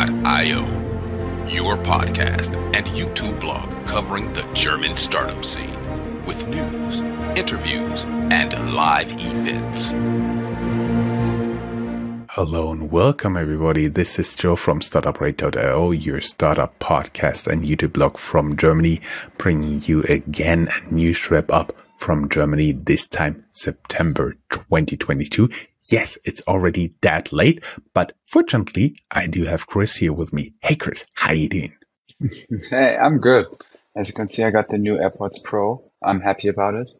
startupscene.io, your podcast and YouTube blog covering the German startup scene with news, interviews, and live events. Hello and welcome everybody. This is Joe from StartupRad.io, your startup podcast and YouTube blog from Germany, bringing you again a news wrap up from Germany, this time September 2022. Yes, it's already that late, but fortunately, I do have Chris here with me. Hey, Chris, how you doing? hey, I'm good. As you can see, I got the new AirPods Pro. I'm happy about it.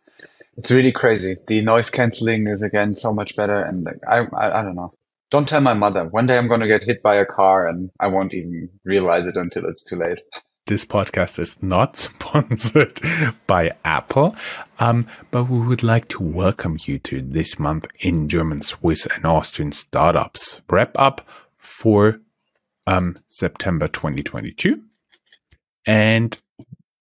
It's really crazy. The noise canceling is again so much better, and I, I, I don't know. Don't tell my mother. One day I'm going to get hit by a car, and I won't even realize it until it's too late. this podcast is not sponsored by Apple, um, but we would like to welcome you to this month in German, Swiss, and Austrian startups wrap up for um, September 2022. And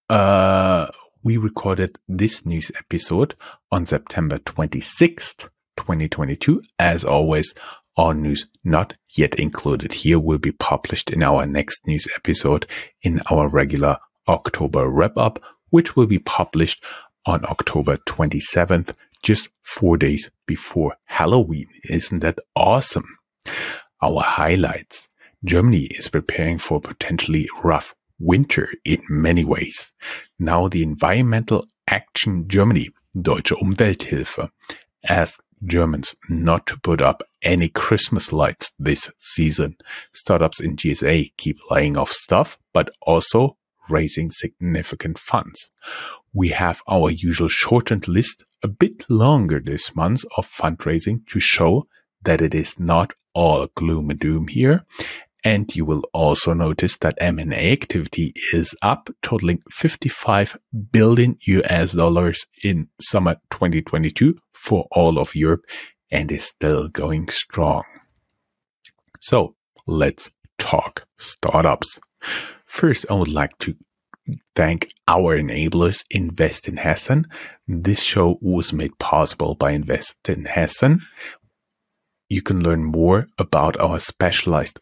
uh, we recorded this news episode on September 26th, 2022. As always, all news not yet included here will be published in our next news episode in our regular October wrap up, which will be published on October 27th, just four days before Halloween. Isn't that awesome? Our highlights. Germany is preparing for a potentially rough winter in many ways. Now the Environmental Action Germany, Deutsche Umwelthilfe, asked Germans not to put up any Christmas lights this season. Startups in GSA keep laying off stuff, but also raising significant funds. We have our usual shortened list a bit longer this month of fundraising to show that it is not all gloom and doom here. And you will also notice that M&A activity is up, totaling 55 billion US dollars in summer 2022 for all of Europe and is still going strong. So let's talk startups. First, I would like to thank our enablers, Invest in Hessen. This show was made possible by Invest in Hessen. You can learn more about our specialized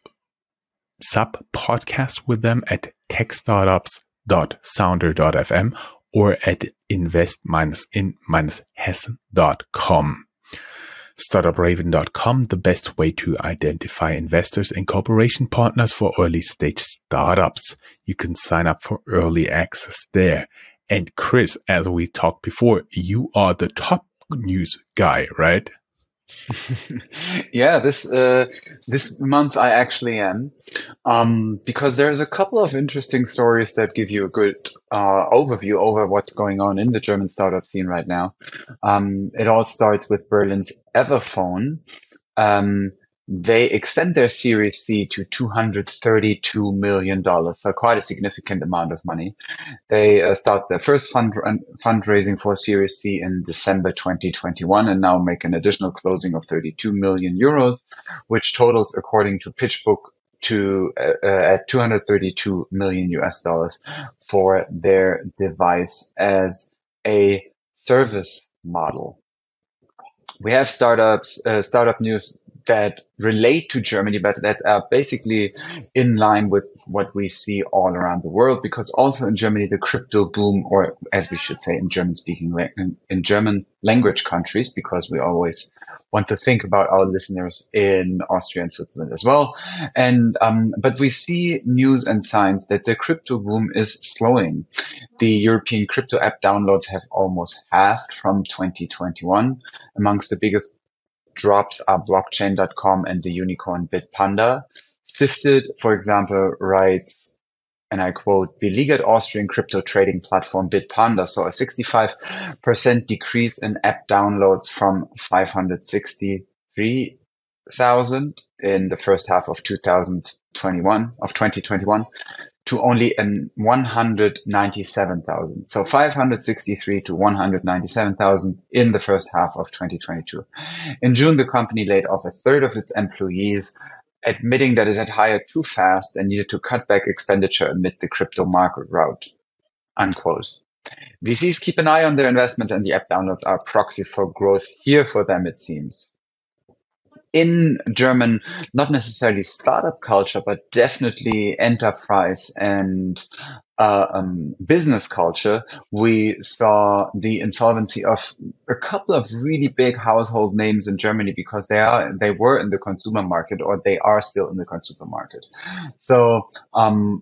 sub podcast with them at techstartups.sounder.fm or at invest-in-hessen.com. StartupRaven.com, the best way to identify investors and cooperation partners for early stage startups. You can sign up for early access there. And Chris, as we talked before, you are the top news guy, right? yeah, this uh, this month I actually am, um, because there's a couple of interesting stories that give you a good uh, overview over what's going on in the German startup scene right now. Um, it all starts with Berlin's Everphone, um, they extend their Series C to $232 million, so quite a significant amount of money. They uh, start their first fund fundraising for Series C in December 2021 and now make an additional closing of 32 million euros, which totals, according to PitchBook, to uh, uh at 232 million US dollars for their device as a service model. We have startups, uh, startup news that relate to Germany, but that are basically in line with what we see all around the world. Because also in Germany, the crypto boom, or as we should say in German speaking, in, in German language countries, because we always want to think about our listeners in Austria and Switzerland as well. And, um, but we see news and signs that the crypto boom is slowing. The European crypto app downloads have almost halved from 2021. Amongst the biggest drops are blockchain.com and the unicorn Bitpanda. Sifted, for example, writes, and I quote, beleaguered Austrian crypto trading platform Bitpanda saw a 65% decrease in app downloads from 563,000 in the first half of 2021, of 2021 to only 197,000. So 563 to 197,000 in the first half of 2022. In June, the company laid off a third of its employees, admitting that it had hired too fast and needed to cut back expenditure amid the crypto market rout. Unquote. VCs keep an eye on their investments and the app downloads are a proxy for growth here for them, it seems. In German, not necessarily startup culture, but definitely enterprise and uh, um, business culture, we saw the insolvency of a couple of really big household names in Germany because they are they were in the consumer market or they are still in the consumer market. So um,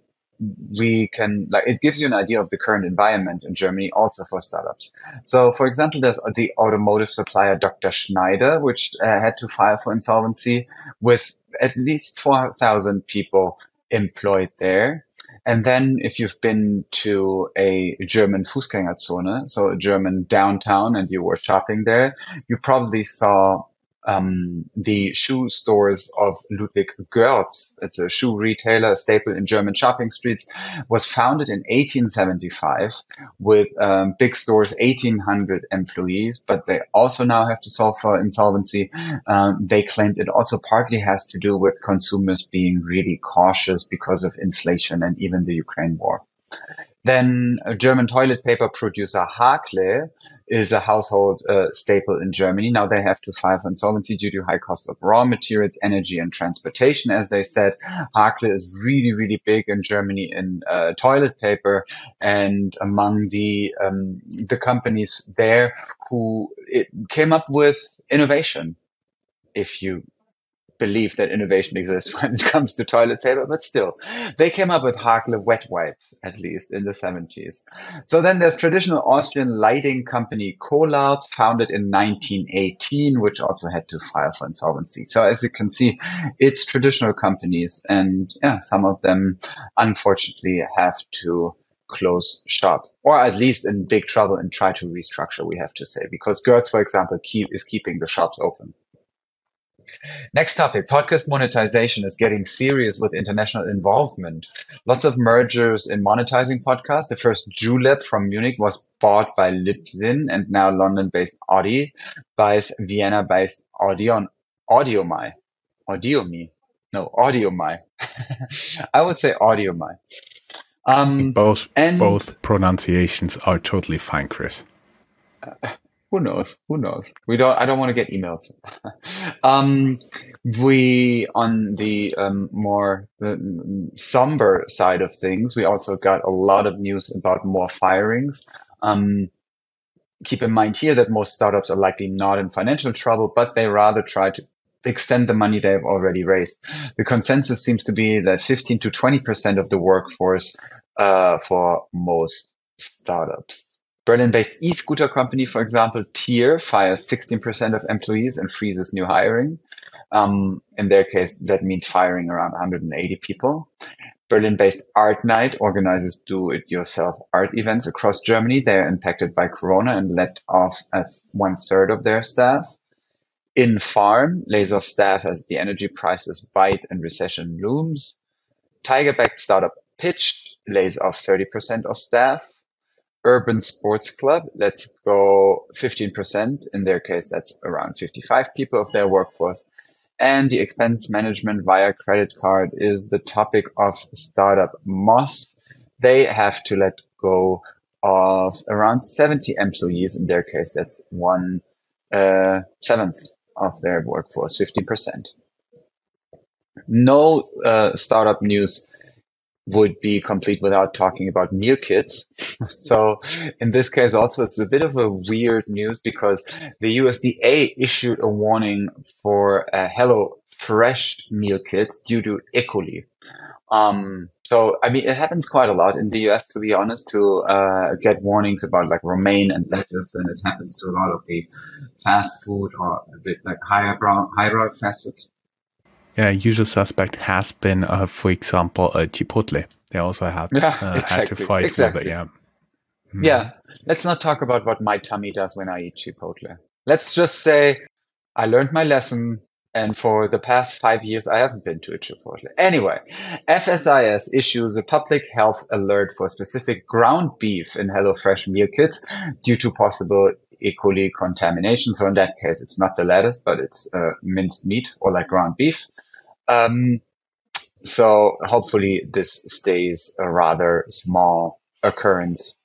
we can like it gives you an idea of the current environment in Germany also for startups. So, for example, there's the automotive supplier Dr. Schneider, which uh, had to file for insolvency with at least 4,000 people employed there. And then if you've been to a German Fußgängerzone, so a German downtown and you were shopping there, you probably saw um, the shoe stores of Ludwig Görtz. It's a shoe retailer, staple in German shopping streets, was founded in 1875 with um, big stores, 1800 employees, but they also now have to solve for insolvency. Um, they claimed it also partly has to do with consumers being really cautious because of inflation and even the Ukraine war. Then German toilet paper producer Hakle is a household uh, staple in Germany. Now they have to file for insolvency due to high cost of raw materials, energy, and transportation. As they said, Hakle is really, really big in Germany in uh, toilet paper, and among the um, the companies there who came up with innovation. If you believe that innovation exists when it comes to toilet paper, but still, they came up with Hakle wet wipe, at least in the 70s. So then there's traditional Austrian lighting company Kolarz, founded in 1918, which also had to file for insolvency. So as you can see, it's traditional companies and yeah, some of them unfortunately have to close shop or at least in big trouble and try to restructure, we have to say, because Görtz, for example, keep, is keeping the shops open. Next topic, podcast monetization is getting serious with international involvement. Lots of mergers in monetizing podcasts. The first Julep from Munich was bought by Libsyn and now London-based Audi buys Vienna-based Audion, Audiomai. Audiomi. No, Audiomai. I would say Audiomai. Um, both and, both pronunciations are totally fine, Chris. Uh, who knows? Who knows? We don't. I don't want to get emails. um, we on the um, more somber side of things, we also got a lot of news about more firings. Um, keep in mind here that most startups are likely not in financial trouble, but they rather try to extend the money they have already raised. The consensus seems to be that 15 to 20 percent of the workforce uh, for most startups. Berlin-based e-scooter company, for example, Tier fires 16% of employees and freezes new hiring. Um, in their case, that means firing around 180 people. Berlin-based Art Night organizes do-it-yourself art events across Germany. They are impacted by Corona and let off one third of their staff. Infarm lays off staff as the energy prices bite and recession looms. Tiger-backed startup Pitch lays off 30% of staff. Urban Sports Club, let's go 15%. In their case, that's around 55 people of their workforce. And the expense management via credit card is the topic of startup Moss. They have to let go of around 70 employees. In their case, that's one uh, seventh of their workforce, 15%. No uh, startup news would be complete without talking about meal kits. so in this case also it's a bit of a weird news because the USDA issued a warning for uh, Hello Fresh meal kits due to E. coli. Um, so I mean it happens quite a lot in the US to be honest to uh, get warnings about like romaine and lettuce and it happens to a lot of the fast food or a bit like higher brown higher fast foods. Yeah, usual suspect has been, uh, for example, uh, Chipotle. They also have yeah, uh, exactly, had to fight exactly. with it. Yeah. Mm. Yeah. Let's not talk about what my tummy does when I eat Chipotle. Let's just say I learned my lesson. And for the past five years, I haven't been to a Chipotle. Anyway, FSIS issues a public health alert for specific ground beef in HelloFresh meal kits due to possible E. coli contamination. So in that case, it's not the lettuce, but it's uh, minced meat or like ground beef. Um, so hopefully this stays a rather small occurrence.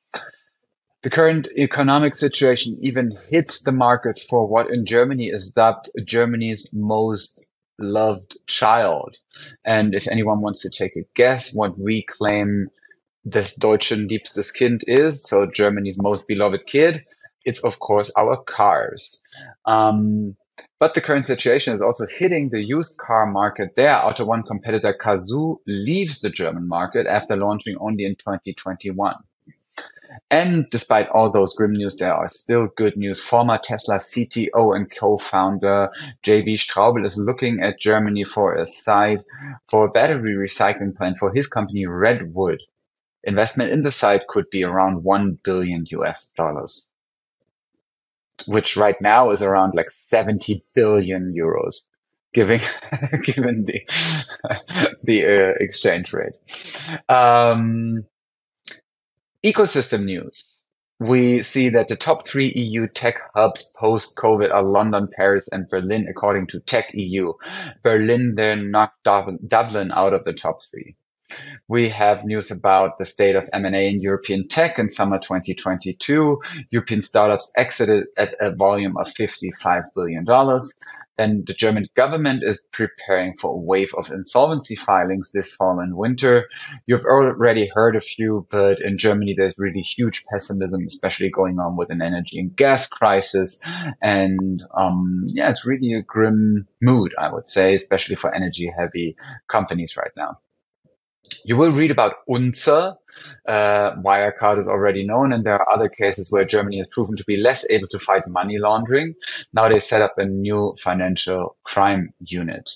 The current economic situation even hits the markets for what in Germany is dubbed Germany's most loved child. And if anyone wants to take a guess what we claim this Deutschen liebstes Kind is, so Germany's most beloved kid, it's of course our cars. Um, but the current situation is also hitting the used car market there. Auto One competitor Cazoo leaves the German market after launching only in 2021. And despite all those grim news, there are still good news. Former Tesla CTO and co-founder JB Straubel is looking at Germany for a site for a battery recycling plant for his company Redwood. Investment in the site could be around 1 billion US dollars, which right now is around like 70 billion euros, giving, given the, the uh, exchange rate. Um, Ecosystem news. We see that the top three EU tech hubs post-COVID are London, Paris, and Berlin, according to Tech EU. Berlin then knocked Dublin out of the top three. We have news about the state of M&A in European tech in summer 2022. European startups exited at a volume of $55 billion. Then the German government is preparing for a wave of insolvency filings this fall and winter. You've already heard a few, but in Germany, there's really huge pessimism, especially going on with an energy and gas crisis. And um, yeah, it's really a grim mood, I would say, especially for energy heavy companies right now. You will read about Unzer. Uh, Wirecard is already known, and there are other cases where Germany has proven to be less able to fight money laundering. Now they set up a new financial crime unit.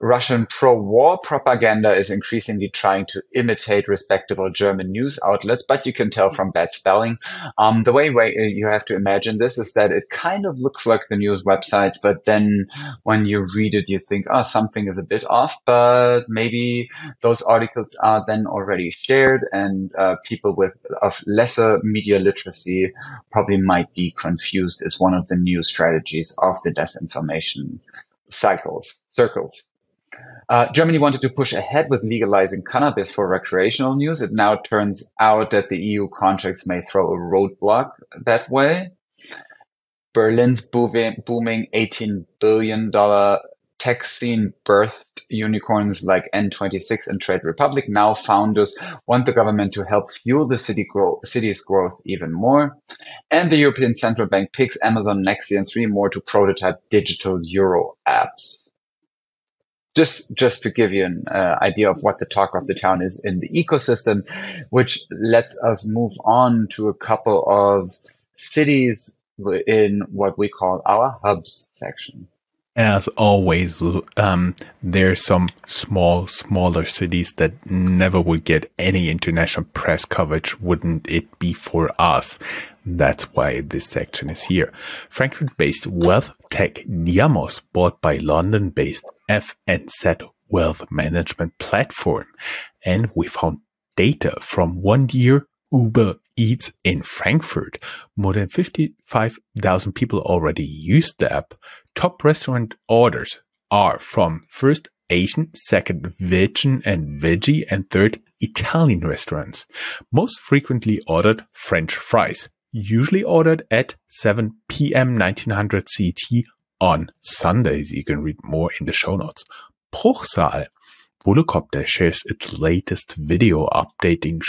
Russian pro-war propaganda is increasingly trying to imitate respectable German news outlets, but you can tell from bad spelling. Um, the way, way you have to imagine this is that it kind of looks like the news websites, but then when you read it, you think, oh, something is a bit off, but maybe those articles are then already shared and uh, people with of lesser media literacy probably might be confused as one of the new strategies of the disinformation cycles, circles. Uh, Germany wanted to push ahead with legalizing cannabis for recreational use. It now turns out that the EU contracts may throw a roadblock that way. Berlin's booming $18 billion tech scene birthed unicorns like N26 and Trade Republic. Now founders want the government to help fuel the city grow, city's growth even more. And the European Central Bank picks Amazon, Nexi, and three more to prototype digital euro apps just just to give you an uh, idea of what the talk of the town is in the ecosystem, which lets us move on to a couple of cities in what we call our hubs section. As always, um, there's some small, smaller cities that never would get any international press coverage, wouldn't it be for us? That's why this section is here. Frankfurt-based wealth tech Diamos bought by London-based FNZ wealth management platform. And we found data from one year Uber Eats in Frankfurt. More than 55,000 people already use the app. Top restaurant orders are from first Asian, second vegan and veggie, and third Italian restaurants. Most frequently ordered French fries usually ordered at 7 p.m. 1900 CT on Sundays. You can read more in the show notes. Bruchsal. Volocopter shares its latest video updating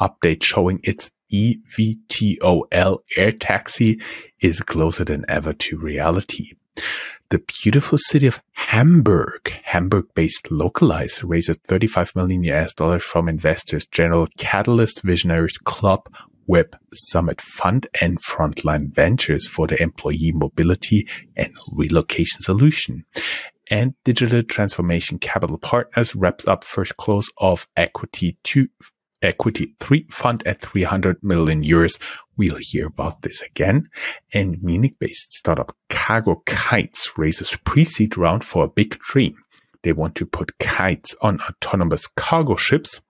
update showing its EVTOL air taxi is closer than ever to reality. The beautiful city of Hamburg, Hamburg-based Localyze, raises 35 million US dollars from investors General Catalyst Visionaries Club Web Summit Fund and Frontline Ventures for the employee mobility and relocation solution. And Digital Transformation Capital Partners wraps up first close of Equity 2 Equity 3 fund at 300 million euros. We'll hear about this again. And Munich-based startup Cargo Kites raises pre-seed round for a big dream. They want to put kites on autonomous cargo ships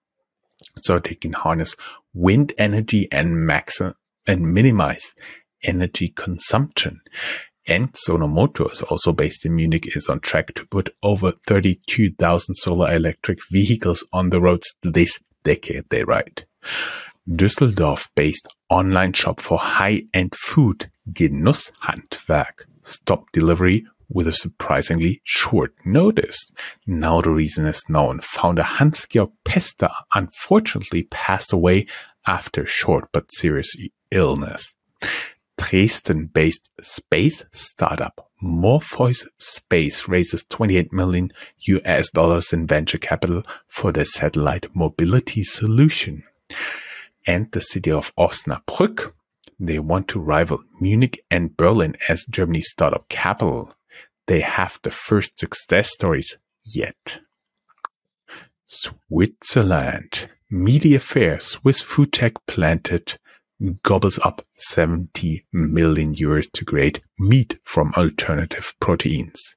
so they can harness wind energy and max and minimize energy consumption. And Sonomoto is also based in Munich is on track to put over 32,000 solar electric vehicles on the roads this decade, they write. Düsseldorf-based online shop for high-end food, Genusshandwerk, stopped delivery with a surprisingly short notice. Now the reason is known. Founder Hans-Georg Pester unfortunately passed away after short but serious illness. Dresden-based space startup Morpheus Space raises 28 million US dollars in venture capital for their satellite mobility solution. And the city of Osnabrück, they want to rival Munich and Berlin as Germany's startup capital. They have the first success stories yet. Switzerland. Media Fair Swiss food tech planted gobbles up 70 million euros to create meat from alternative proteins.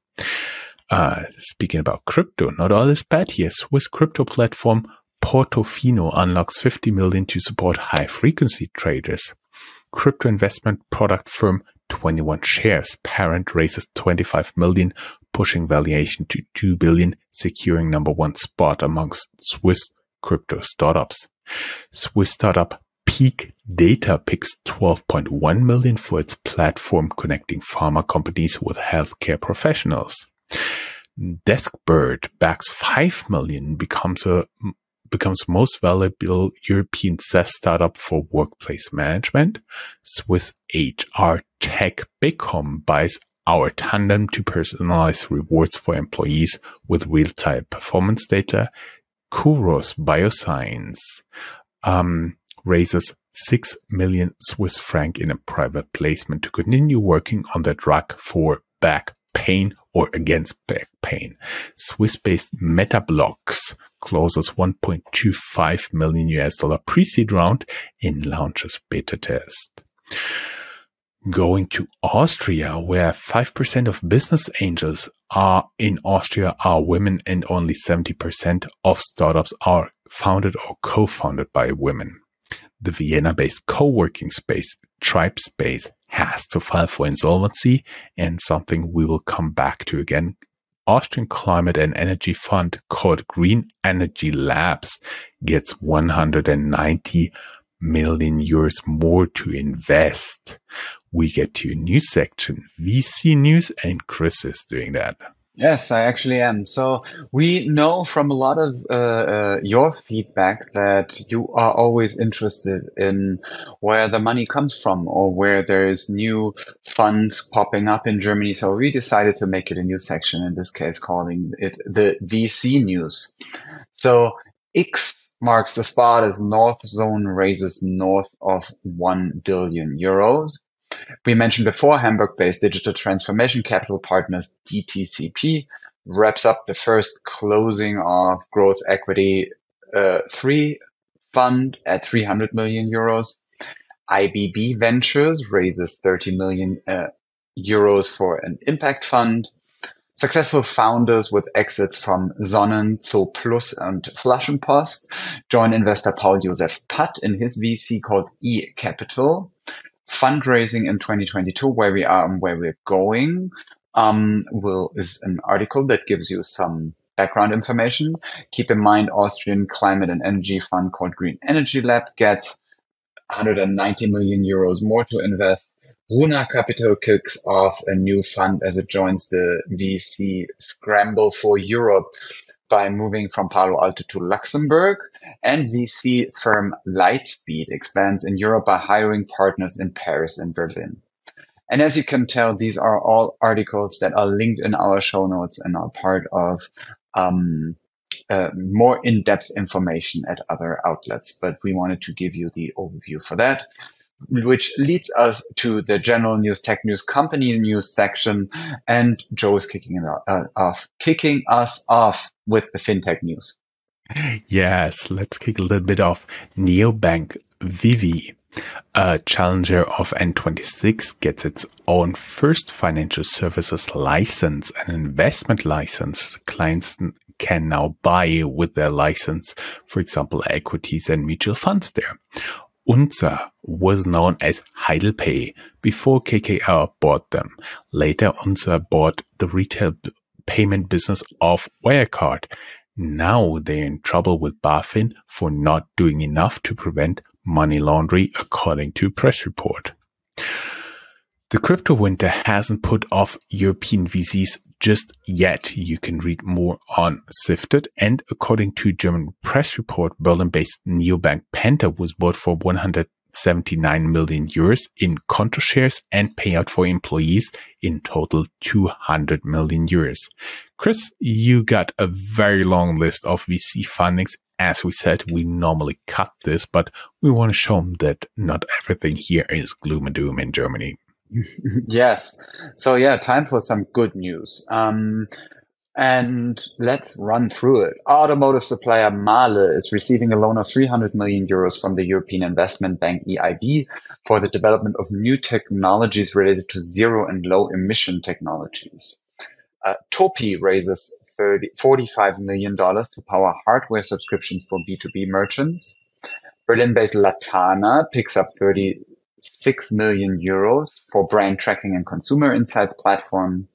Uh, speaking about crypto, not all is bad here. Swiss crypto platform Portofino unlocks 50 million to support high frequency traders. Crypto investment product firm 21 shares parent raises 25 million, pushing valuation to 2 billion, securing number one spot amongst Swiss crypto startups. Swiss startup Peak Data picks 12.1 million for its platform connecting pharma companies with healthcare professionals. Deskbird backs 5 million becomes a becomes most valuable European SaaS startup for workplace management. Swiss HR tech beqom buys our tandem to personalize rewards for employees with real-time performance data. Kuros Bioscience um, raises 6 million Swiss franc in a private placement to continue working on the drug for back pain or against back pain. Swiss-based Metablocks closes 1.25 million US dollar pre-seed round in launches beta test. Going to Austria, where 5% of business angels are in Austria are women and only 70% of startups are founded or co-founded by women the Vienna-based co-working space TribeSpace has to file for insolvency and something we will come back to again. Austrian Climate and Energy Fund called Green Energy Labs gets 190 million euros more to invest. We get to a new section, VC news, and Chris is doing that. Yes, I actually am. So we know from a lot of uh, uh, your feedback that you are always interested in where the money comes from or where there's new funds popping up in Germany. So we decided to make it a new section, in this case, calling it the VC news. So X marks the spot as North Zone raises north of 1 billion euros. We mentioned before Hamburg-based digital transformation capital partners DTCP wraps up the first closing of growth equity uh, three fund at 300 million euros. IBB Ventures raises 30 million uh, euros for an impact fund. Successful founders with exits from Sonnen, Zooplus and Flaschenpost join investor Paul Josef Patt in his VC called E Capital fundraising in 2022, where we are and where we're going, um, will is an article that gives you some background information. Keep in mind, Austrian climate and energy fund called Green Energy Lab gets 190 million euros more to invest. Runa Capital kicks off a new fund as it joins the VC Scramble for Europe by moving from Palo Alto to Luxembourg. And VC firm Lightspeed expands in Europe by hiring partners in Paris and Berlin. And as you can tell, these are all articles that are linked in our show notes and are part of um, uh, more in-depth information at other outlets. But we wanted to give you the overview for that which leads us to the general news, tech news, company news section. And Joe is kicking it uh, off, kicking us off with the fintech news. Yes, let's kick a little bit off. Neobank Vivid, a challenger of N26, gets its own first financial services license, an investment license. Clients can now buy with their license, for example, equities and mutual funds there. Unzer was known as HeidelPay before KKR bought them. Later, Unzer bought the retail payment business of Wirecard. Now they're in trouble with BaFin for not doing enough to prevent money laundering, according to a press report. The crypto winter hasn't put off European VCs just yet. You can read more on Sifted. And according to German press report, Berlin-based neobank Penta was bought for 179 million euros in Qonto shares and payout for employees in total 200 million euros. Chris, you got a very long list of VC fundings. As we said, we normally cut this, but we want to show them that not everything here is gloom and doom in Germany. yes. So yeah, time for some good news. Um, and let's run through it. Automotive supplier Mahle is receiving a loan of 300 million euros from the European Investment Bank EIB for the development of new technologies related to zero and low emission technologies. Uh, Topi raises 30, $45 million to power hardware subscriptions for B2B merchants. Berlin-based Latana picks up 30, 6 million euros for brand tracking and consumer insights platform.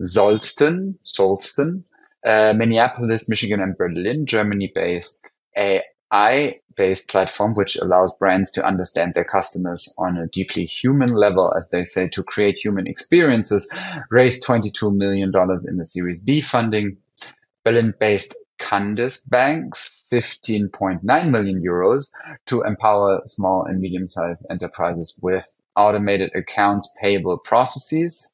Solsten, Solsten, uh, Minneapolis, Michigan, and Berlin, Germany-based AI-based platform, which allows brands to understand their customers on a deeply human level, as they say, to create human experiences, raised $22 million in the Series B funding. Berlin-based Candis Banks 15.9 million euros to empower small and medium-sized enterprises with automated accounts payable processes.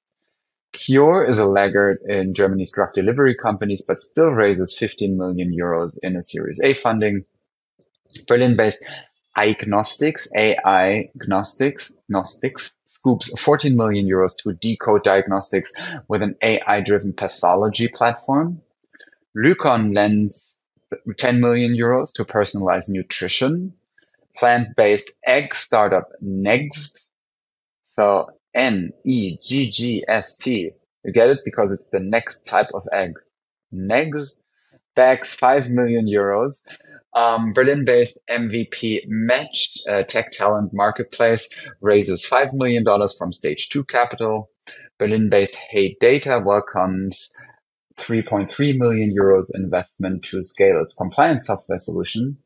Cure is a laggard in Germany's drug delivery companies, but still raises 15 million euros in a Series A funding. Berlin-based Aignostics, AI Gnostics, Gnostics scoops 14 million euros to decode diagnostics with an AI-driven pathology platform. Lykon lends 10 million euros to personalize nutrition. Plant-based egg startup Neggst. So N-E-G-G-S-T. You get it? Because it's the next type of egg. Neggst bags 5 million euros. Um, Berlin-based MVP Match uh, Tech Talent Marketplace raises $5 million from Stage 2 Capital. Berlin-based Hey Data welcomes 3.3 million euros investment to scale its compliance software solution.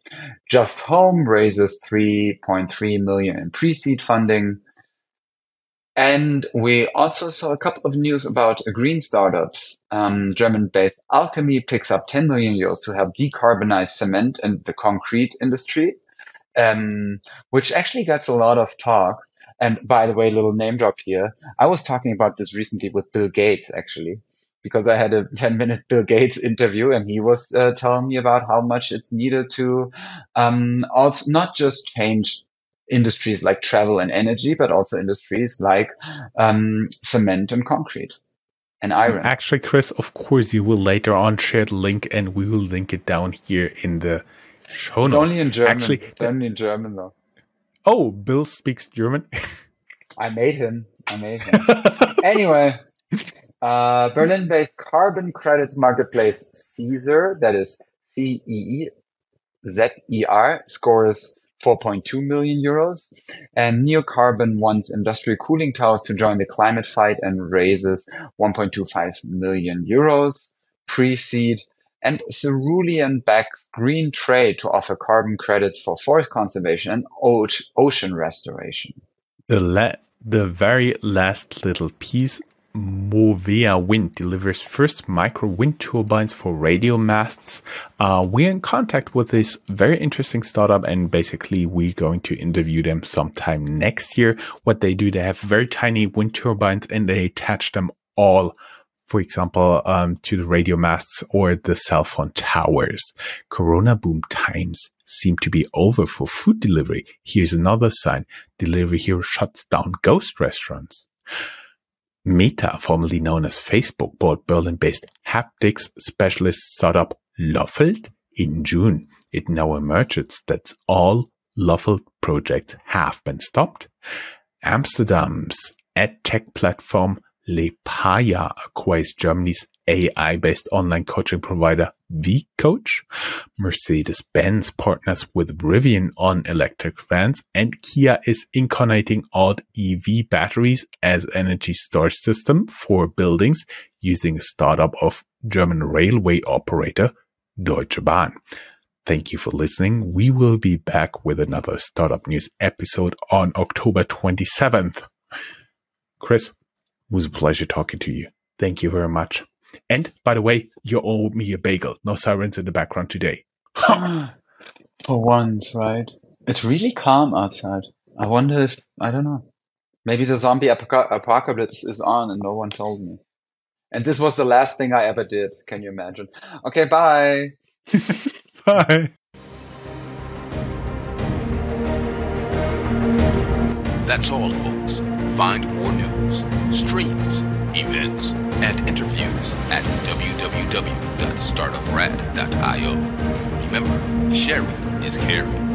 Just Home raises 3.3 million in pre-seed funding. And we also saw a couple of news about green startups. Um, German-based Alcemy picks up 10 million euros to help decarbonize cement and the concrete industry, um, which actually gets a lot of talk. And by the way, little name drop here. I was talking about this recently with Bill Gates, actually because I had a 10 minute Bill Gates interview and he was uh, telling me about how much it's needed to um, also not just change industries like travel and energy, but also industries like um, cement and concrete and iron. Actually, Chris, of course, you will later on share the link and we will link it down here in the show it's notes. only in German. Actually, it's only in German though. Oh, Bill speaks German. I made him. I made him. anyway, uh, Berlin-based carbon credits marketplace Ceezer, that is C-E-E-Z-E-R, scores 4.2 million euros. And Neocarbon wants industrial cooling towers to join the climate fight and raises 1.25 million euros pre-seed. And Cerulean backs green trade to offer carbon credits for forest conservation and ocean restoration. The, la- the very last little piece Mowea Wind delivers first micro wind turbines for radio masts. Uh, we're in contact with this very interesting startup and basically we're going to interview them sometime next year. What they do, they have very tiny wind turbines and they attach them all for example, um, to the radio masts or the cell phone towers. Corona boom times seem to be over for food delivery. Here's another sign. Delivery Hero shuts down ghost restaurants. Meta, formerly known as Facebook, bought Berlin-based haptics specialist startup Lofelt in June. It now emerges that all Lofelt projects have been stopped. Amsterdam's edtech platform Lepaya acquires Germany's AI-based online coaching provider vCoach. Mercedes-Benz partners with Rivian on electric vans and Kia is incarnating odd EV batteries as energy storage system for buildings using a startup of German railway operator Deutsche Bahn. Thank you for listening. We will be back with another startup news episode on October 27th. Chris, it was a pleasure talking to you. Thank you very much. And by the way, you owe me a bagel. No sirens in the background today. For once, right? It's really calm outside. I wonder if, I don't know. Maybe the zombie apocalypse is on and no one told me. And this was the last thing I ever did. Can you imagine? Okay, bye. Bye. That's all, folks. Find more news, streams, www.startuprad.io. Remember, sharing is caring.